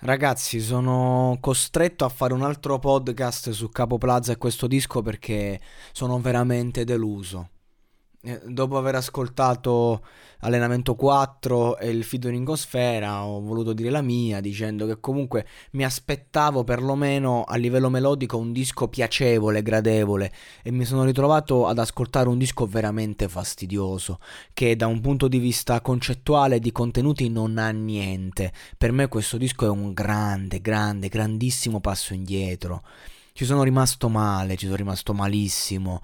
Ragazzi, sono costretto a fare un altro podcast su Capo Plaza e questo disco perché sono veramente deluso. Eh, dopo aver ascoltato Allenamento 4 e il featuring Sfera, ho voluto dire la mia, dicendo che comunque mi aspettavo perlomeno a livello melodico un disco piacevole, gradevole, e mi sono ritrovato ad ascoltare un disco veramente fastidioso, che da un punto di vista concettuale e di contenuti non ha niente. Per me questo disco è un grande, grande, grandissimo passo indietro ci sono rimasto male, ci sono rimasto malissimo,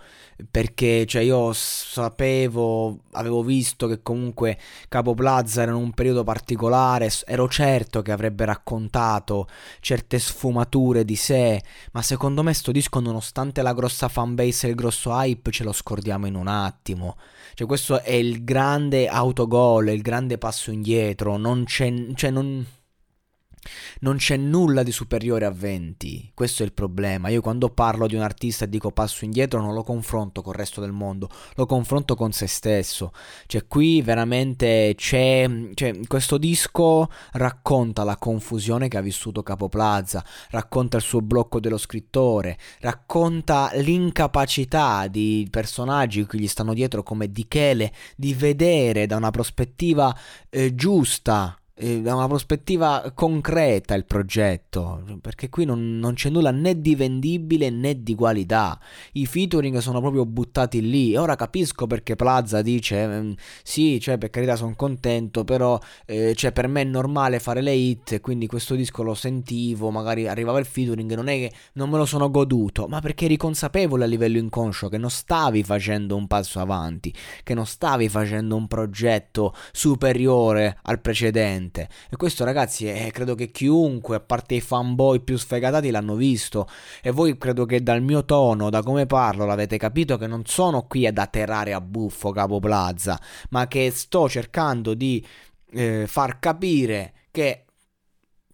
perché cioè, io sapevo, avevo visto che comunque Capo Plaza era in un periodo particolare, ero certo che avrebbe raccontato certe sfumature di sé, ma secondo me sto disco nonostante la grossa fanbase e il grosso hype ce lo scordiamo in un attimo. Cioè questo è il grande autogol, il grande passo indietro, non c'è... Cioè non non c'è nulla di superiore a 20, questo è il problema. Io quando parlo di un artista e dico passo indietro non lo confronto con il resto del mondo, lo confronto con se stesso. Cioè qui veramente c'è, cioè, questo disco racconta la confusione che ha vissuto Capo Plaza, racconta il suo blocco dello scrittore, racconta l'incapacità di personaggi che gli stanno dietro come Di Chele di vedere da una prospettiva eh, giusta da una prospettiva concreta il progetto, perché qui non, non, c'è nulla né di vendibile né di qualità. I featuring sono proprio buttati lì. Ora capisco perché Plaza dice: ehm, Sì, cioè, per carità, sono contento, però eh, cioè, per me è normale fare le hit. Quindi questo disco lo sentivo, magari arrivava il featuring. Non è che non me lo sono goduto, ma perché eri consapevole a livello inconscio che non stavi facendo un passo avanti, che non stavi facendo un progetto superiore al precedente niente. E questo, ragazzi, è, credo che chiunque, a parte i fanboy più sfegatati, l'hanno visto. E voi credo che dal mio tono, da come parlo, l'avete capito che non sono qui ad atterrare a buffo Capo Plaza, ma che sto cercando di eh, far capire che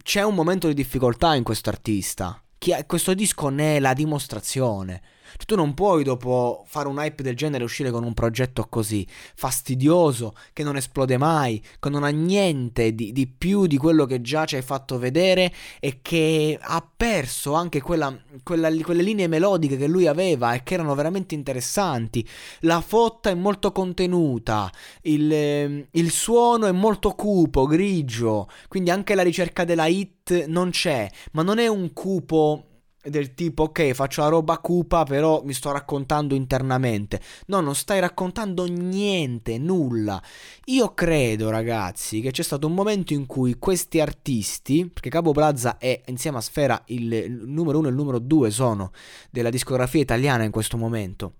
c'è un momento di difficoltà in questo artista. Questo disco ne è la dimostrazione. Cioè, tu non puoi dopo fare un hype del genere uscire con un progetto così fastidioso, che non esplode mai, che non ha niente di, di più di quello che già ci hai fatto vedere e che ha perso anche quella, quella, quelle linee melodiche che lui aveva e che erano veramente interessanti. La fotta è molto contenuta, il, il suono è molto cupo, grigio, quindi anche la ricerca della hit non c'è, ma non è un cupo del tipo ok faccio la roba cupa però mi sto raccontando internamente. No non stai raccontando niente nulla. Io credo ragazzi che c'è stato un momento in cui questi artisti perché Cabo Plaza è insieme a Sfera il, numero uno e il numero due sono della discografia italiana in questo momento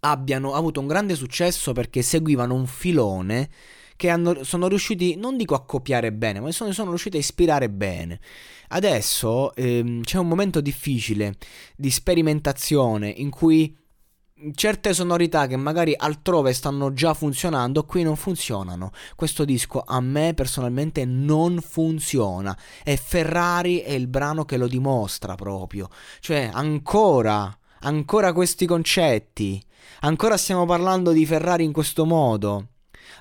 abbiano avuto un grande successo perché seguivano un filone che hanno, sono riusciti, non dico a copiare bene, ma sono, sono riusciti a ispirare bene. Adesso ehm, c'è un momento difficile di sperimentazione in cui certe sonorità che magari altrove stanno già funzionando, qui non funzionano. Questo disco a me personalmente non funziona e Ferrari è il brano che lo dimostra proprio. Cioè, ancora, ancora questi concetti. Ancora stiamo parlando di Ferrari in questo modo.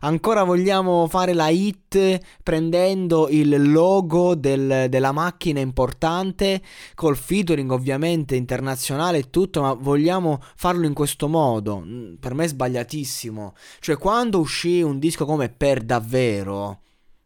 Ancora vogliamo fare la hit prendendo il logo del, della macchina importante col featuring ovviamente internazionale e tutto, ma vogliamo farlo in questo modo. Mm, per me è sbagliatissimo. Cioè, quando uscì un disco come Per davvero,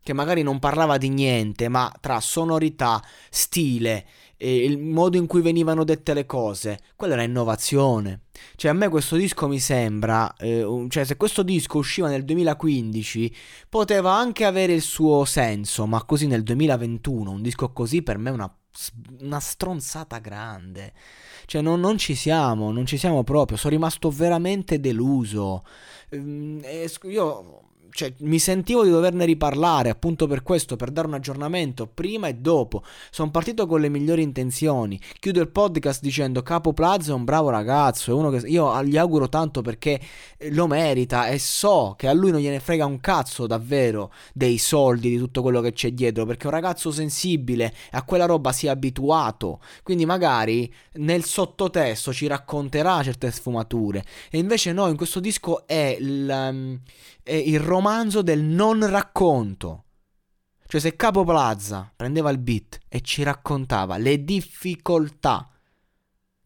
che magari non parlava di niente, ma tra sonorità, stile e il modo in cui venivano dette le cose, quella era innovazione. Cioè, a me questo disco mi sembra, eh, cioè, se questo disco usciva nel 2015, poteva anche avere il suo senso, ma così nel 2021, un disco così per me è una, una stronzata grande. Cioè, non, non, ci siamo, non ci siamo proprio. Sono rimasto veramente deluso. Ehm, io cioè, mi sentivo di doverne riparlare appunto per questo, per dare un aggiornamento prima e dopo. Sono partito con le migliori intenzioni. Chiudo il podcast dicendo Capo Plaza è un bravo ragazzo, è uno che io gli auguro tanto perché eh, lo merita e so che a lui non gliene frega un cazzo davvero dei soldi, di tutto quello che c'è dietro, perché è un ragazzo sensibile a quella roba si è abituato. Quindi magari nel sottotesto ci racconterà certe sfumature. E invece no, in questo disco è il, um, è il romanzo del non racconto. Cioè se Capo Plaza prendeva il beat e ci raccontava le difficoltà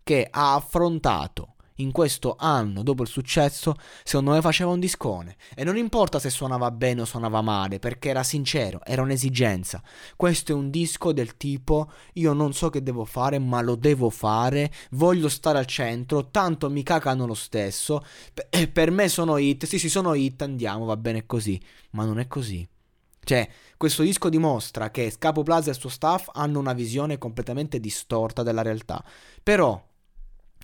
che ha affrontato in questo anno dopo il successo, secondo me faceva un discone. E non importa se suonava bene o suonava male, perché era sincero, era un'esigenza. Questo è un disco del tipo io non so che devo fare, ma lo devo fare, voglio stare al centro, tanto mi cacano lo stesso. Per me sono hit, sì sì sono hit, andiamo, va bene così. Ma non è così. Cioè, questo disco dimostra che Scapo Plaza e il suo staff hanno una visione completamente distorta della realtà. Però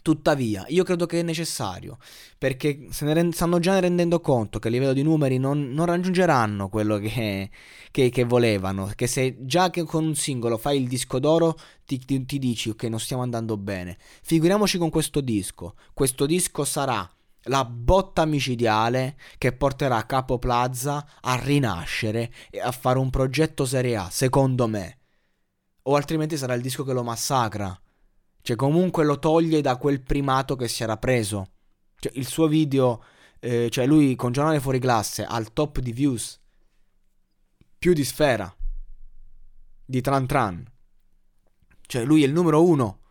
Tuttavia, io credo che è necessario, perché se ne rend- stanno già rendendo conto che a livello di numeri non, non raggiungeranno quello che, che, che, volevano, che se già che con un singolo fai il disco d'oro ti, ti, ti dici ok non stiamo andando bene, figuriamoci con questo disco, questo disco sarà la botta micidiale che porterà Capo Plaza a rinascere e a fare un progetto Serie A, secondo me. O altrimenti sarà il disco che lo massacra. Cioè, comunque lo toglie da quel primato che si era preso. Cioè, il suo video, eh, cioè lui con giornale fuori classe al top di views, più di sfera, di Tran Tran. Cioè, lui è il numero uno.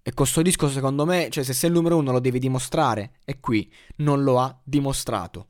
E questo disco, secondo me, cioè, se sei il numero uno lo devi dimostrare. E qui non lo ha dimostrato.